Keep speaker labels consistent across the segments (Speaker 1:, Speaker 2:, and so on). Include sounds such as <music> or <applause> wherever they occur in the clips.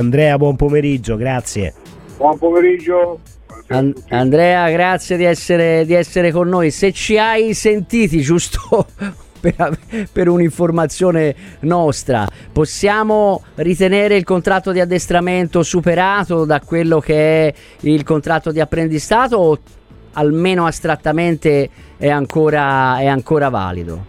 Speaker 1: Andrea, buon pomeriggio, grazie.
Speaker 2: Buon pomeriggio.
Speaker 3: An- Andrea, grazie di essere, di essere con noi. Se ci hai sentiti, giusto <laughs> per, per, un'informazione nostra. Possiamo ritenere il contratto di addestramento superato da quello che è il contratto di apprendistato o almeno astrattamente è ancora, è ancora valido?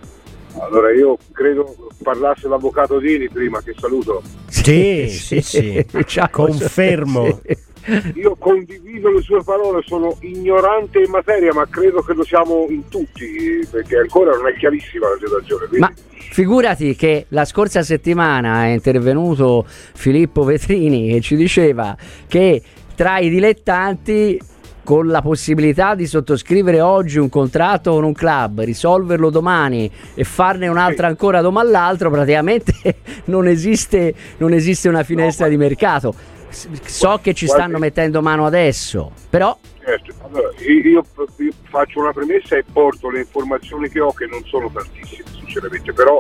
Speaker 2: Allora io credo parlasse l'avvocato Dini prima che saluto.
Speaker 1: Sì, sì, sì, <laughs> <laughs> confermo. Sì.
Speaker 2: Io condivido le sue parole, sono ignorante in materia, ma credo che lo siamo in tutti, perché ancora non è chiarissima la situazione. Quindi...
Speaker 3: Ma figurati che la scorsa settimana è intervenuto Filippo Vetrini che ci diceva che tra i dilettanti con la possibilità di sottoscrivere oggi un contratto con un club, risolverlo domani e farne un'altra ancora domani all'altro, praticamente <laughs> non esiste, non esiste una finestra no, di mercato. So che ci stanno mettendo mano adesso, però...
Speaker 2: Certo. Allora, io, io faccio una premessa e porto le informazioni che ho, che non sono tantissime sinceramente, però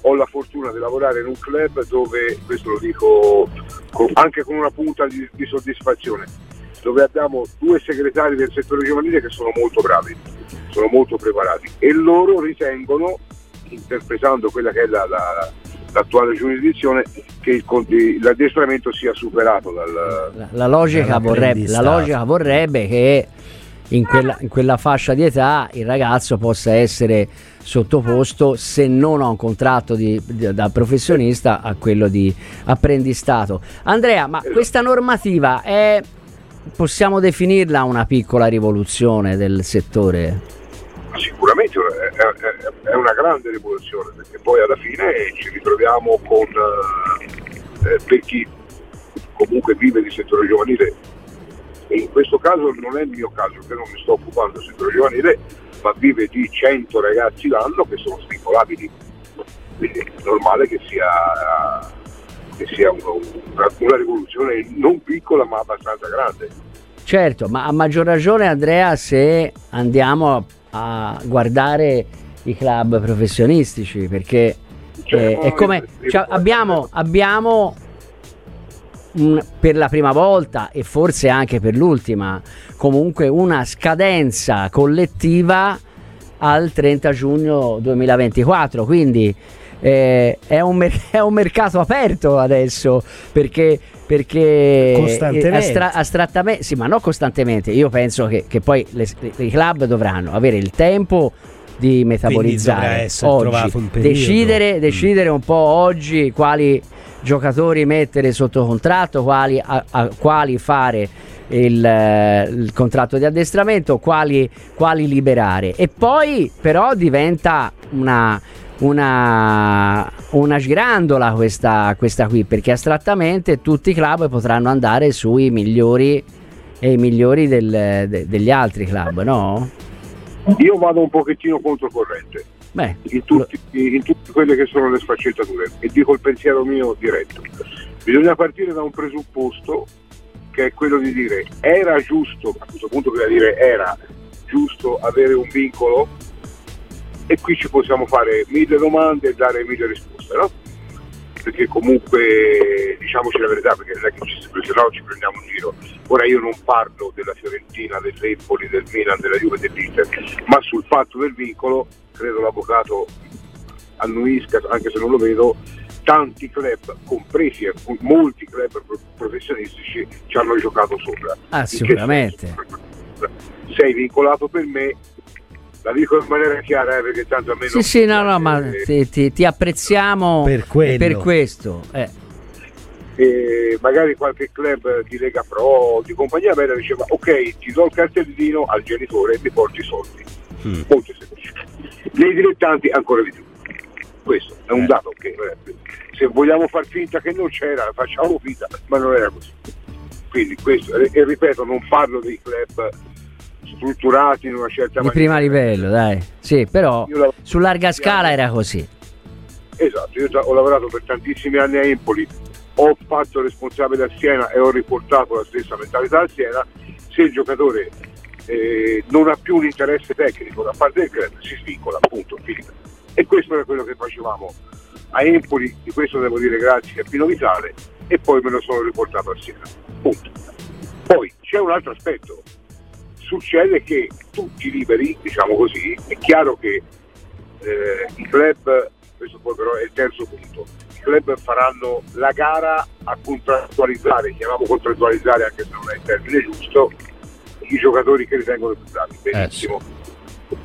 Speaker 2: ho la fortuna di lavorare in un club dove, questo lo dico anche con una punta di, di, soddisfazione, dove abbiamo due segretari del settore giovanile che sono molto bravi, sono molto preparati e loro ritengono, interpretando quella che è la, la, l'attuale giurisdizione, che il, l'addestramento sia superato dal...
Speaker 3: La, la, logica, vorrebbe, la logica vorrebbe che in quella, in quella, fascia di età il ragazzo possa essere sottoposto, se non a un contratto di, di, da professionista, a quello di apprendistato. Andrea, ma questa normativa è, possiamo definirla una piccola rivoluzione del settore?
Speaker 2: Sicuramente è, una grande rivoluzione perché poi alla fine ci ritroviamo con, eh, per chi comunque vive di settore giovanile e in questo caso non è il mio caso perché non mi sto occupando del settore giovanile, ma vive di 100 ragazzi l'anno che sono svincolabili. Quindi è normale che sia, che sia una, una, una rivoluzione non piccola ma abbastanza grande.
Speaker 3: Certo, ma a maggior ragione Andrea se andiamo a guardare i club professionistici perché cioè, eh, è come cioè, abbiamo, abbiamo per la prima volta e forse anche per l'ultima, comunque una scadenza collettiva al 30 giugno 2024. Quindi eh, è, un mer- <laughs> è, un mercato aperto adesso perché. Perché
Speaker 1: costantemente. Astra-
Speaker 3: astrattamente, sì, ma non costantemente. Io penso che, che poi le, le, i club dovranno avere il tempo di metabolizzare oggi, decidere, decidere un po' oggi quali giocatori mettere sotto contratto, quali, a, a, quali fare il, il, contratto di addestramento, quali, quali, liberare. E poi però diventa una, una, una girandola questa, questa qui, perché astrattamente tutti i club potranno andare sui migliori e i migliori del, de, degli altri club, no?
Speaker 2: Io vado un pochettino controcorrente Beh, in, tutti, in tutte quelle che sono le sfaccettature e dico il pensiero mio diretto. Bisogna partire da un presupposto che è quello di dire era giusto, a questo punto bisogna dire era giusto avere un vincolo e qui ci possiamo fare mille domande e dare mille risposte, no? Perché comunque diciamoci la verità, perché non è che ci, se no ci prendiamo in giro. Ora io non parlo della Fiorentina, dell'Empoli, del Milan, della Juve, dell'Inter, ma sul fatto del vincolo credo l'avvocato annuisca, anche se non lo vedo, tanti club, compresi molti club professionistici, ci hanno giocato sopra.
Speaker 3: Ah, sicuramente.
Speaker 2: Sei vincolato per me, la dico in maniera chiara eh, perché tanto a me
Speaker 3: Sì, sì, no, no, ma ti, ti, ti apprezziamo per, per questo. Eh.
Speaker 2: E magari qualche club di Lega Pro o di compagnia bella diceva ok ti do il cartellino al genitore e mi porti i soldi mm. molto semplice nei dilettanti ancora di più. Questo è un eh. dato che eh, se vogliamo far finta che non c'era, facciamo finta, ma non era così. Quindi questo, e, ripeto, non parlo dei club strutturati in una certa
Speaker 3: di maniera. Di prima livello, dai. Sì, però lav- su larga scala era così.
Speaker 2: Esatto, io ho lavorato per tantissimi anni a Empoli, ho fatto responsabile a Siena e ho riportato la stessa mentalità a Siena. Se il giocatore eh, non ha più un interesse tecnico da parte del club, si svincola, appunto, finita. E questo era quello che facevamo a Empoli, di questo devo dire grazie a Pino Vitale, e poi me lo sono riportato a Siena. Punto. Poi c'è un altro aspetto, succede che tutti liberi, diciamo così, è chiaro che eh, i club, questo poi però è il terzo punto, i club faranno la gara a contrattualizzare, chiamiamo contrattualizzare anche se non è il termine giusto, i giocatori che ritengono più bravi. Benissimo. Eh,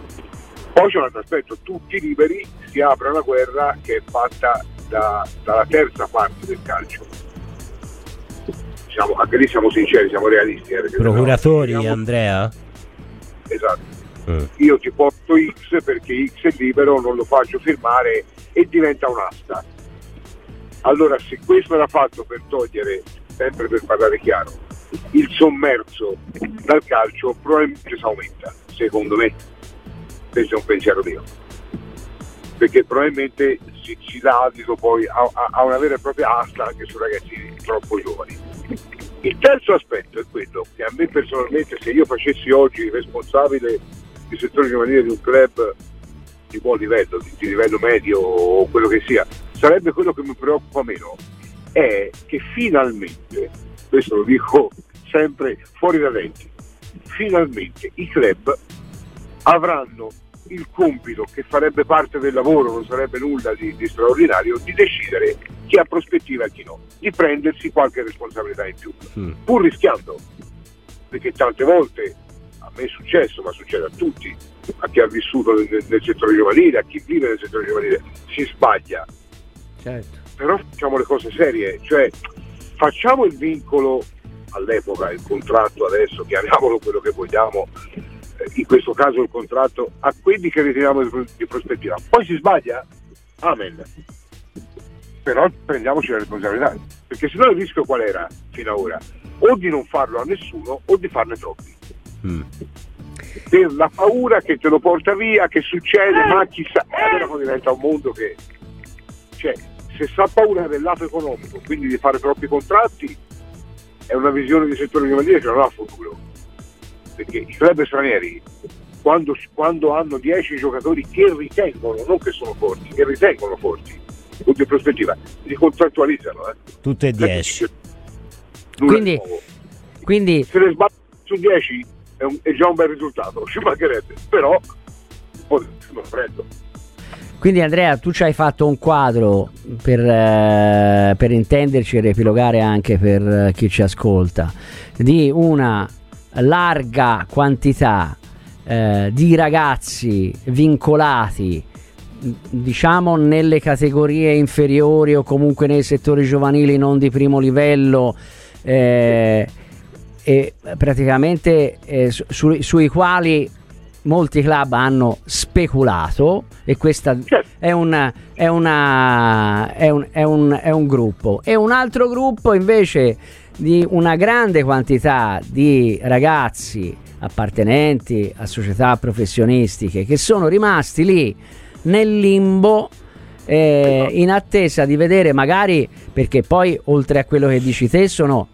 Speaker 2: poi c'è un altro aspetto, tutti liberi si apre una guerra che è fatta da, dalla terza parte del calcio. Diciamo, anche lì siamo sinceri, siamo realisti. Eh,
Speaker 1: Procuratori, no, Andrea?
Speaker 2: Esatto. Mm. Io ti porto X perché X è libero, non lo faccio firmare e diventa un'asta. Allora, se questo era fatto per togliere, sempre per parlare chiaro, il sommerso dal calcio, probabilmente si aumenta, secondo me questo è un pensiero mio perché probabilmente si, si dà adito poi a, a, a, una vera e propria asta anche su ragazzi troppo giovani il terzo aspetto è quello che a me personalmente se io facessi oggi il responsabile del settore giovanile di un club di buon livello, di, livello medio o quello che sia, sarebbe quello che mi preoccupa meno, è che finalmente, questo lo dico sempre fuori da denti, finalmente i club avranno il compito che farebbe parte del lavoro, non sarebbe nulla di, di, straordinario, di decidere chi ha prospettiva e chi no, di prendersi qualche responsabilità in più, mm. pur rischiando, perché tante volte a me è successo, ma succede a tutti, a chi ha vissuto nel, nel settore giovanile, a chi vive nel settore giovanile, si sbaglia. Certo. Però facciamo le cose serie, cioè facciamo il vincolo all'epoca, il contratto adesso, chiamiamolo quello che vogliamo, in questo caso il contratto, a quelli che riteniamo di prospettiva. Poi si sbaglia? Amen. Però prendiamoci la responsabilità, perché se no il rischio qual era fino ad ora? O di non farlo a nessuno o di farne troppi. Mm. Per la paura che te lo porta via, che succede, ma chissà, allora poi diventa un mondo che... Cioè, se sa paura del lato economico, quindi di fare troppi contratti, è una visione di settore giovanile che non ha futuro perché i club stranieri quando, quando, hanno 10 giocatori che ritengono, non che sono forti, che ritengono forti, punto in prospettiva, li contrattualizzano. Eh.
Speaker 1: Tutte e 10.
Speaker 3: Quindi, quindi,
Speaker 2: Se ne sbatte su 10 è, un, è, già un bel risultato, ci mancherebbe, però un po' di freddo.
Speaker 3: Quindi Andrea, tu ci hai fatto un quadro per, eh, per intenderci e riepilogare anche per eh, chi ci ascolta di una larga quantità eh, di ragazzi vincolati diciamo nelle categorie inferiori o comunque nei settori giovanili non di primo livello eh, e praticamente eh, su, sui quali molti club hanno speculato e questo è, una, è, una, è, un, è, un, è un gruppo. E un altro gruppo invece di una grande quantità di ragazzi appartenenti a società professionistiche che sono rimasti lì nel limbo eh, in attesa di vedere magari perché poi oltre a quello che dici te sono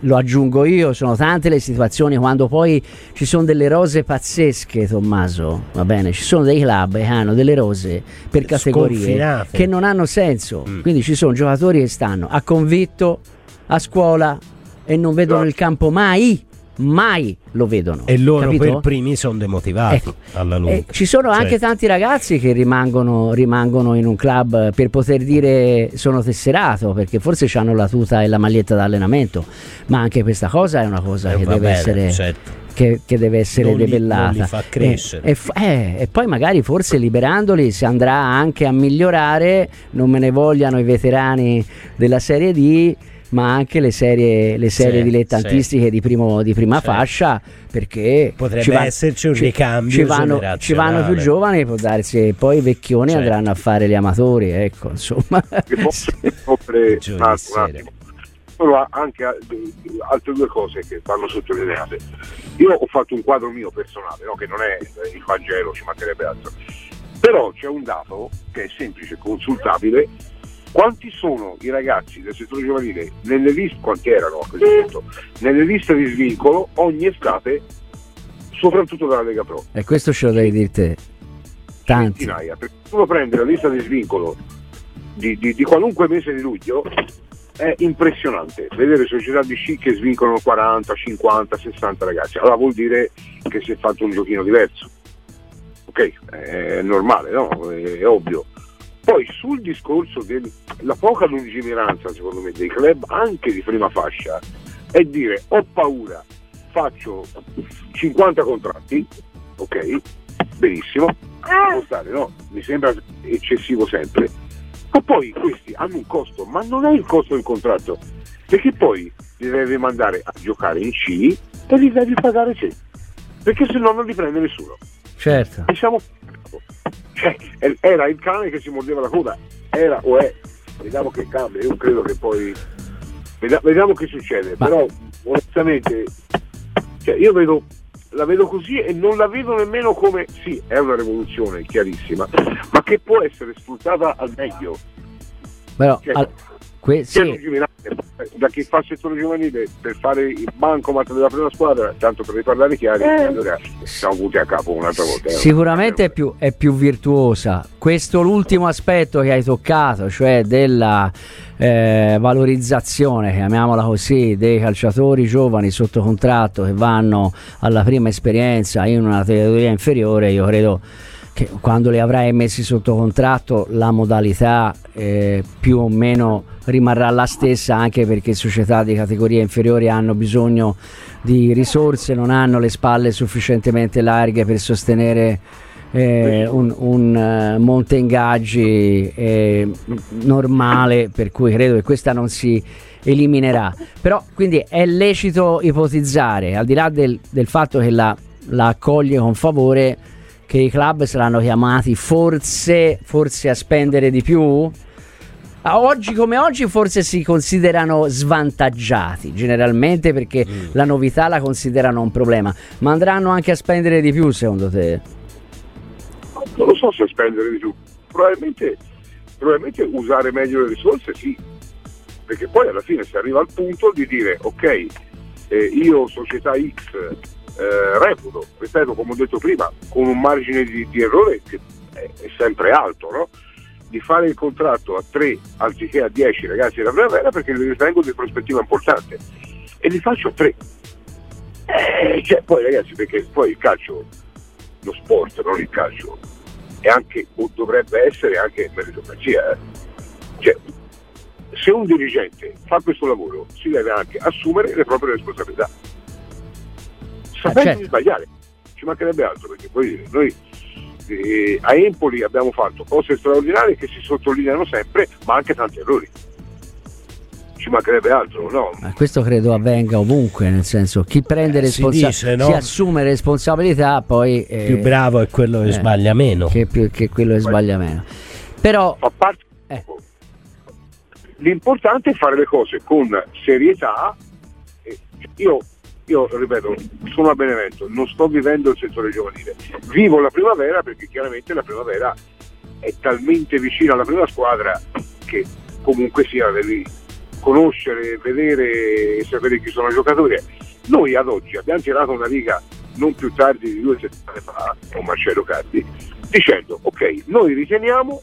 Speaker 3: lo aggiungo io, sono tante le situazioni quando poi ci sono delle rose pazzesche, Tommaso, va bene, ci sono dei club che hanno delle rose per categorie che non hanno senso, mm. quindi ci sono giocatori che stanno a convitto a scuola e non vedono no. il campo mai mai lo vedono.
Speaker 1: E loro capito? per primi sono demotivati ecco. alla lunga.
Speaker 3: Eh, ci sono anche tanti ragazzi che rimangono, rimangono, in un club per poter dire sono tesserato, perché forse hanno la tuta e la maglietta d'allenamento, ma anche questa cosa è una cosa eh, che deve bene, essere... Certo. Che, che, deve essere non debellata li, li
Speaker 1: fa crescere.
Speaker 3: E, e, eh, e, poi magari forse liberandoli si andrà anche a migliorare non me ne vogliano i veterani della serie D ma anche le serie, le serie sì, dilettantistiche sì. di, primo, di, prima sì. fascia perché
Speaker 1: potrebbe va, esserci un ricambio
Speaker 3: ci vanno, ci vanno più giovani può darsi e poi i vecchioni certo. andranno a fare gli amatori ecco insomma <laughs>
Speaker 2: solo anche altre due cose che vanno sottolineate io ho fatto un quadro mio personale no? che non è il Vangelo ci mancherebbe altro però c'è un dato che è semplice consultabile quanti sono i ragazzi del settore giovanile nelle liste, quanti erano a questo punto, nelle liste di svincolo ogni estate, soprattutto dalla Lega Pro?
Speaker 3: E questo ce lo devi dire te. Tanti.
Speaker 2: Centinaia, perché uno prende la lista di svincolo di, di, di, qualunque mese di luglio è impressionante vedere società di sci che svincono 40, 50, 60 ragazzi. Allora vuol dire che si è fatto un giochino diverso. Ok, è normale, no? È ovvio. Poi sul discorso della poca lungimiranza, secondo me, dei club anche di prima fascia, è dire ho paura, faccio 50 contratti, ok, benissimo, può stare, no? Mi sembra eccessivo sempre ma poi questi hanno un costo, ma non è il costo del contratto, perché poi li devi mandare a giocare in C e li devi pagare te, perché se no non li prende nessuno.
Speaker 3: Certo.
Speaker 2: E siamo... Cioè, era il cane che si mordeva la coda, era o è, vediamo che cambia, io credo che poi... Vediamo che succede, ma... però onestamente cioè, io vedo la vedo così e non la vedo nemmeno come, sì, è una rivoluzione chiarissima, ma che può essere sfruttata al meglio.
Speaker 3: Però, cioè, al, que- sì.
Speaker 2: da chi fa il settore giovanile per fare il bancomat della prima squadra, tanto per riparlare chiari, eh. allora siamo avuti a capo un'altra volta.
Speaker 3: Eh. Sicuramente è più, è più virtuosa. Questo l'ultimo aspetto che hai toccato, cioè della eh, valorizzazione, chiamiamola così, dei calciatori giovani sotto contratto che vanno alla prima esperienza in una categoria inferiore, io credo che quando li avrai messi sotto contratto la modalità eh, più o meno rimarrà la stessa anche perché società di categorie inferiori hanno bisogno di risorse, non hanno le spalle sufficientemente larghe per sostenere eh, un, un uh, monte ingaggi eh, normale per cui credo che questa non si eliminerà. Però quindi è lecito ipotizzare al di là del, del fatto che la, la accoglie con favore che i club saranno chiamati forse, forse a spendere di più? Oggi come oggi forse si considerano svantaggiati generalmente perché mm. la novità la considerano un problema, ma andranno anche a spendere di più secondo te?
Speaker 2: Non lo so se spendere di più, probabilmente, probabilmente usare meglio le risorse sì, perché poi alla fine si arriva al punto di dire ok, eh, io società X eh, reputo, ripeto come ho detto prima, con un margine di, di errore che è, è sempre alto, no? di fare il contratto a 3 anziché a 10 ragazzi della primavera perché li ritengo di prospettiva importante e li faccio a 3. Eh, cioè, poi ragazzi, perché poi il calcio, lo sport, non il calcio, è anche, o dovrebbe essere anche meritocrazia. Eh. Cioè, se un dirigente fa questo lavoro si deve anche assumere le proprie responsabilità sapendo certo. di sbagliare, ci mancherebbe altro perché poi noi eh, a Empoli abbiamo fatto cose straordinarie che si sottolineano sempre, ma anche tanti errori. Ci mancherebbe altro, no?
Speaker 3: Ma questo credo avvenga ovunque, nel senso chi prende eh, responsabilità, no? si, assume responsabilità, poi
Speaker 1: eh, più bravo è quello che eh, sbaglia meno.
Speaker 3: Che, più, che quello che sbaglia meno. Però
Speaker 2: fa parte eh. L'importante è fare le cose con serietà. Io io ripeto, sono a Benevento, non sto vivendo il settore giovanile, vivo la primavera perché chiaramente la primavera è talmente vicina alla prima squadra che comunque sia devi conoscere, vedere e sapere chi sono i giocatori. Noi ad oggi abbiamo tirato una riga non più tardi di due settimane fa con Marcello Cardi dicendo ok, noi riteniamo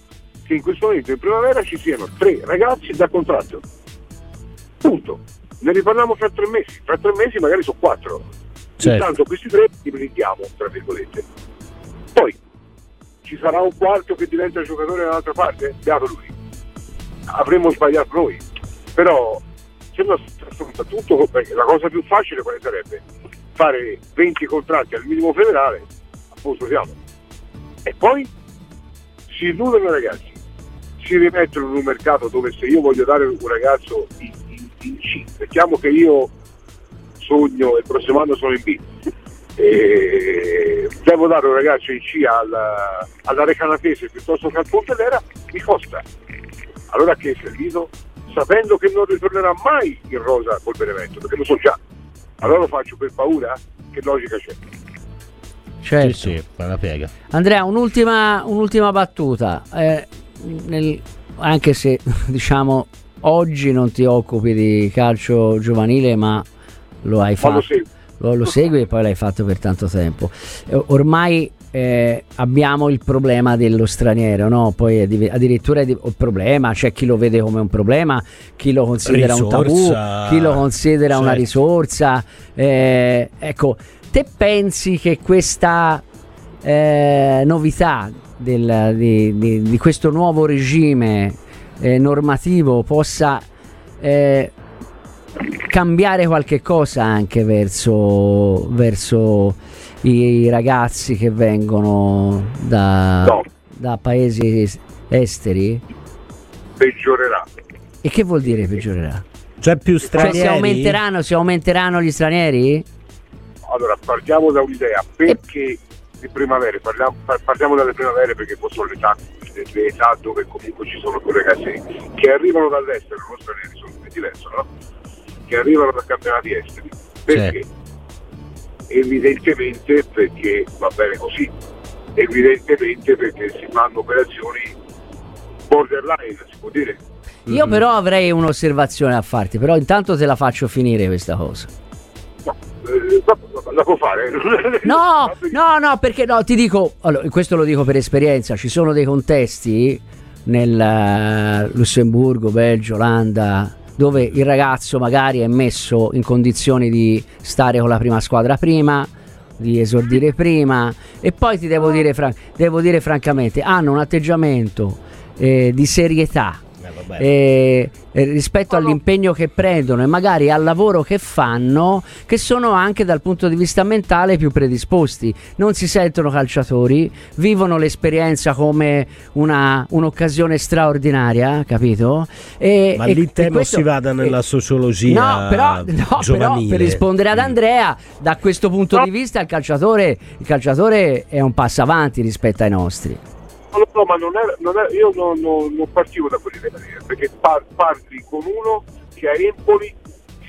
Speaker 2: che in questo momento in primavera ci siano tre ragazzi da contratto. Punto ne riparliamo fra tre mesi, fra tre mesi magari sono quattro. Certo. Intanto questi tre li blindiamo, tra virgolette. Poi ci sarà un quarto che diventa giocatore dall'altra parte? Beato lui. Avremmo sbagliato noi. Però se no, soprattutto la cosa più facile quale sarebbe? Fare 20 contratti al minimo federale, a posto siamo. E poi si illudono i ragazzi, si rimettono in un mercato dove se io voglio dare un ragazzo in in C. Mettiamo che io sogno il prossimo anno sono in B. E devo dare un ragazzo in C alla, alla Recanatese piuttosto che al Pontedera, mi costa. Allora che è servito? Sapendo che non ritornerà mai in rosa col Benevento, perché lo so già. Allora lo faccio per paura? Che logica c'è?
Speaker 3: Certo. Sì, sì. Andrea, un'ultima, un'ultima battuta. Eh, nel, anche se <laughs> diciamo oggi non ti occupi di calcio giovanile, ma lo hai fatto. Lo, lo, segui e poi l'hai fatto per tanto tempo. Ormai eh, abbiamo il problema dello straniero, no? Poi addirittura il problema, c'è chi lo vede come un problema, chi lo considera risorsa, un tabù, chi lo considera certo. una risorsa. Eh, ecco, te pensi che questa eh, novità del, di, di, di, questo nuovo regime eh, normativo possa eh, cambiare qualche cosa anche verso, verso i ragazzi che vengono da, no. da paesi esteri?
Speaker 2: Peggiorerà.
Speaker 3: E che vuol dire peggiorerà?
Speaker 1: Cioè più stranieri? Cioè,
Speaker 3: si, aumenteranno, si aumenteranno gli stranieri?
Speaker 2: Allora, partiamo da un'idea. Perché e... le primavere? Parliamo, partiamo dalle primavere perché sono l'età, l'età dove comunque ci sono quei ragazzi che arrivano dall'estero, non stranieri, sono, è diverso, no? Che arrivano da campionati esteri. Perché? Certo evidentemente perché va bene così, evidentemente perché si fanno operazioni borderline, si può dire.
Speaker 3: Io mm-hmm. però avrei un'osservazione a farti, però intanto te la faccio finire questa cosa.
Speaker 2: Eh, la può fare.
Speaker 3: No, <laughs> no, no, perché no, ti dico, allora, questo lo dico per esperienza, ci sono dei contesti nel uh, Lussemburgo, Belgio, Olanda, dove il ragazzo magari è messo in condizioni di stare con la prima squadra prima, di esordire prima e poi ti devo dire, fran- devo dire francamente, hanno un atteggiamento eh, di serietà eh, eh, rispetto all'impegno che prendono e magari al lavoro che fanno, che sono anche dal punto di vista mentale più predisposti. Non si sentono calciatori, vivono l'esperienza come una, un'occasione straordinaria, capito?
Speaker 1: E, Ma e, lì temo questo, si vada nella sociologia.
Speaker 3: No, però, no, però per rispondere ad. Andrea, da questo punto no. di vista il calciatore, il calciatore è un passo avanti rispetto ai nostri.
Speaker 2: No, no, ma non era, non era, io non, non, non, partivo da quell'idea perché par, parli con uno che a Empoli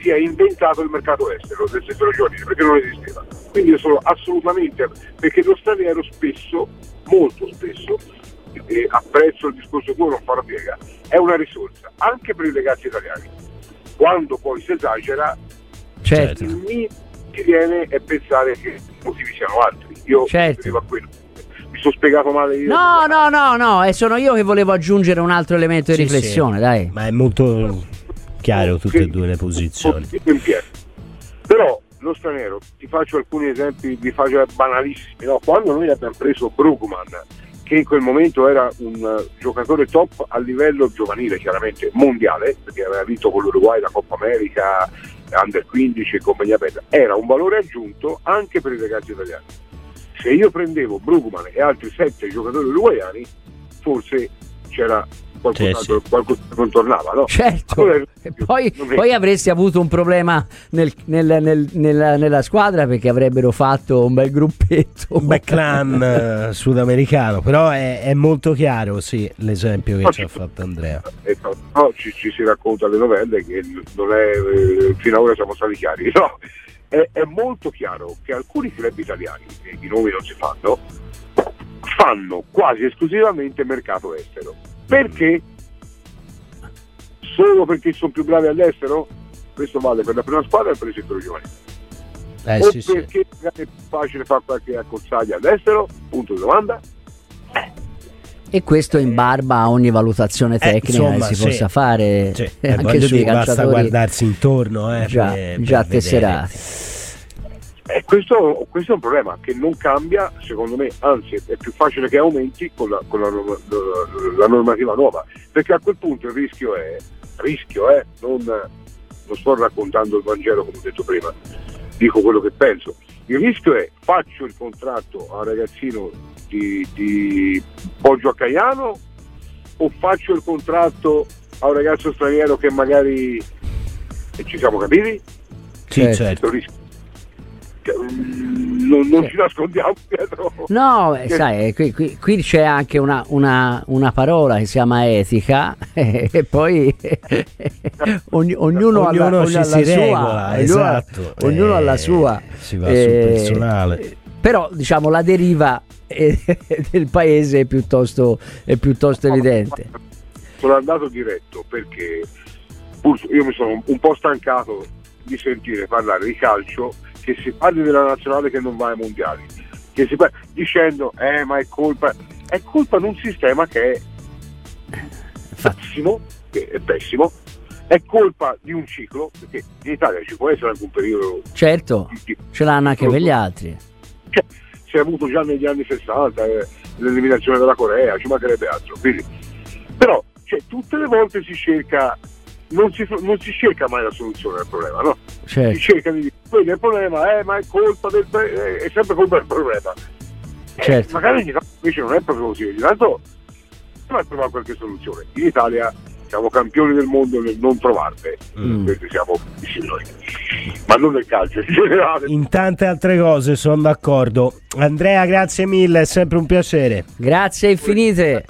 Speaker 2: si è inventato il mercato estero del settore giovanile perché non esisteva. Quindi io sono assolutamente perché lo straniero spesso, molto spesso, e apprezzo il discorso tuo, non farò piega, è una risorsa anche per i ragazzi italiani. Quando poi si esagera, certo. il mio che viene è pensare che i motivi siano altri. Io certo. a quello sono spiegato male io.
Speaker 3: No, no, no, no, e sono io che volevo aggiungere un altro elemento di sì, riflessione, sì. dai.
Speaker 1: Ma è molto chiaro tutte e due le posizioni.
Speaker 2: Però lo straniero, ti faccio alcuni esempi, vi faccio banalissimi, no? quando noi abbiamo preso Brugman, che in quel momento era un giocatore top a livello giovanile, chiaramente mondiale, perché aveva vinto con l'Uruguay la Coppa America, Under 15 e compagnia bella, era un valore aggiunto anche per i ragazzi italiani se io prendevo Brugman e altri sette giocatori uruguayani, forse c'era qualcosa sì, sì. che non tornava, no?
Speaker 3: Certo, allora, poi, poi, avresti avuto un problema nel, nel, nel, nella, nella, squadra perché avrebbero fatto un bel gruppetto.
Speaker 1: Un bel clan <laughs> eh, sudamericano, però è, è, molto chiaro, sì, l'esempio che no, ci ha fatto Andrea.
Speaker 2: Eh, no, ci, ci, si racconta le novelle che non è, eh, fino ad ora siamo stati chiari, <laughs> no? È, è molto chiaro che alcuni club italiani, e i nomi non si fanno, fanno quasi esclusivamente mercato estero. Perché? Solo perché sono più bravi all'estero? Questo vale per la prima squadra e per il settore giovanile. Eh, o sì, perché sì. è più facile fare qualche accozzaglia all'estero? Punto di domanda.
Speaker 3: E questo in barba a ogni valutazione eh, tecnica eh, insomma, che si sì. possa fare.
Speaker 1: Sì. Eh, anche su dei basta guardarsi intorno. Eh,
Speaker 3: già, per, già per tesserati.
Speaker 2: Questo, questo, è un problema che non cambia, secondo me, anzi è più facile che aumenti con la, con la, la, la normativa nuova, perché a quel punto il rischio è, rischio è, non, non sto raccontando il Vangelo come ho detto prima, dico quello che penso, il rischio è faccio il contratto a un ragazzino di, di Poggio a Caiano o faccio il contratto a un ragazzo straniero che magari e ci siamo capiti?
Speaker 1: Sì, certo.
Speaker 2: Mm, non, non ci nascondiamo dietro.
Speaker 3: No, eh, sai, qui, qui, qui, c'è anche una, una, una, parola che si chiama etica <laughs> e poi <laughs> ogni, ognuno, ognuno alla, ognuno alla sua, regola, esatto. ognuno, alla eh, sua.
Speaker 1: Si va eh, sul personale.
Speaker 3: Però diciamo la deriva <laughs> del paese è piuttosto, è piuttosto evidente.
Speaker 2: Sono andato diretto perché io mi sono un po' stancato di sentire parlare di calcio che si parli della nazionale che non va ai mondiali, che si parla, dicendo eh ma è colpa, è colpa di un sistema che è pessimo, che è pessimo, è colpa di un ciclo, perché in Italia ci può essere anche un periodo...
Speaker 3: Certo, di, ce l'hanno anche per gli altri.
Speaker 2: Cioè, si è avuto già negli anni 60 eh, l'eliminazione della Corea, ci mancherebbe altro. Quindi, però cioè, tutte le volte si cerca non si, non si, cerca mai la soluzione del problema, no? Certo. Si cerca di dire, quello è il problema, eh, ma è colpa del eh, è sempre colpa del problema. Eh, certo. Eh, magari invece non è proprio così, ogni tanto a trovare qualche soluzione. In Italia siamo campioni del mondo nel non trovarle, mm. questi siamo i signori. Ma non nel calcio in generale.
Speaker 1: In tante altre cose sono d'accordo. Andrea, grazie mille, è sempre un piacere.
Speaker 3: Grazie infinite.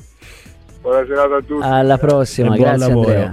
Speaker 2: Buona serata a tutti.
Speaker 3: Alla prossima, grazie Andrea.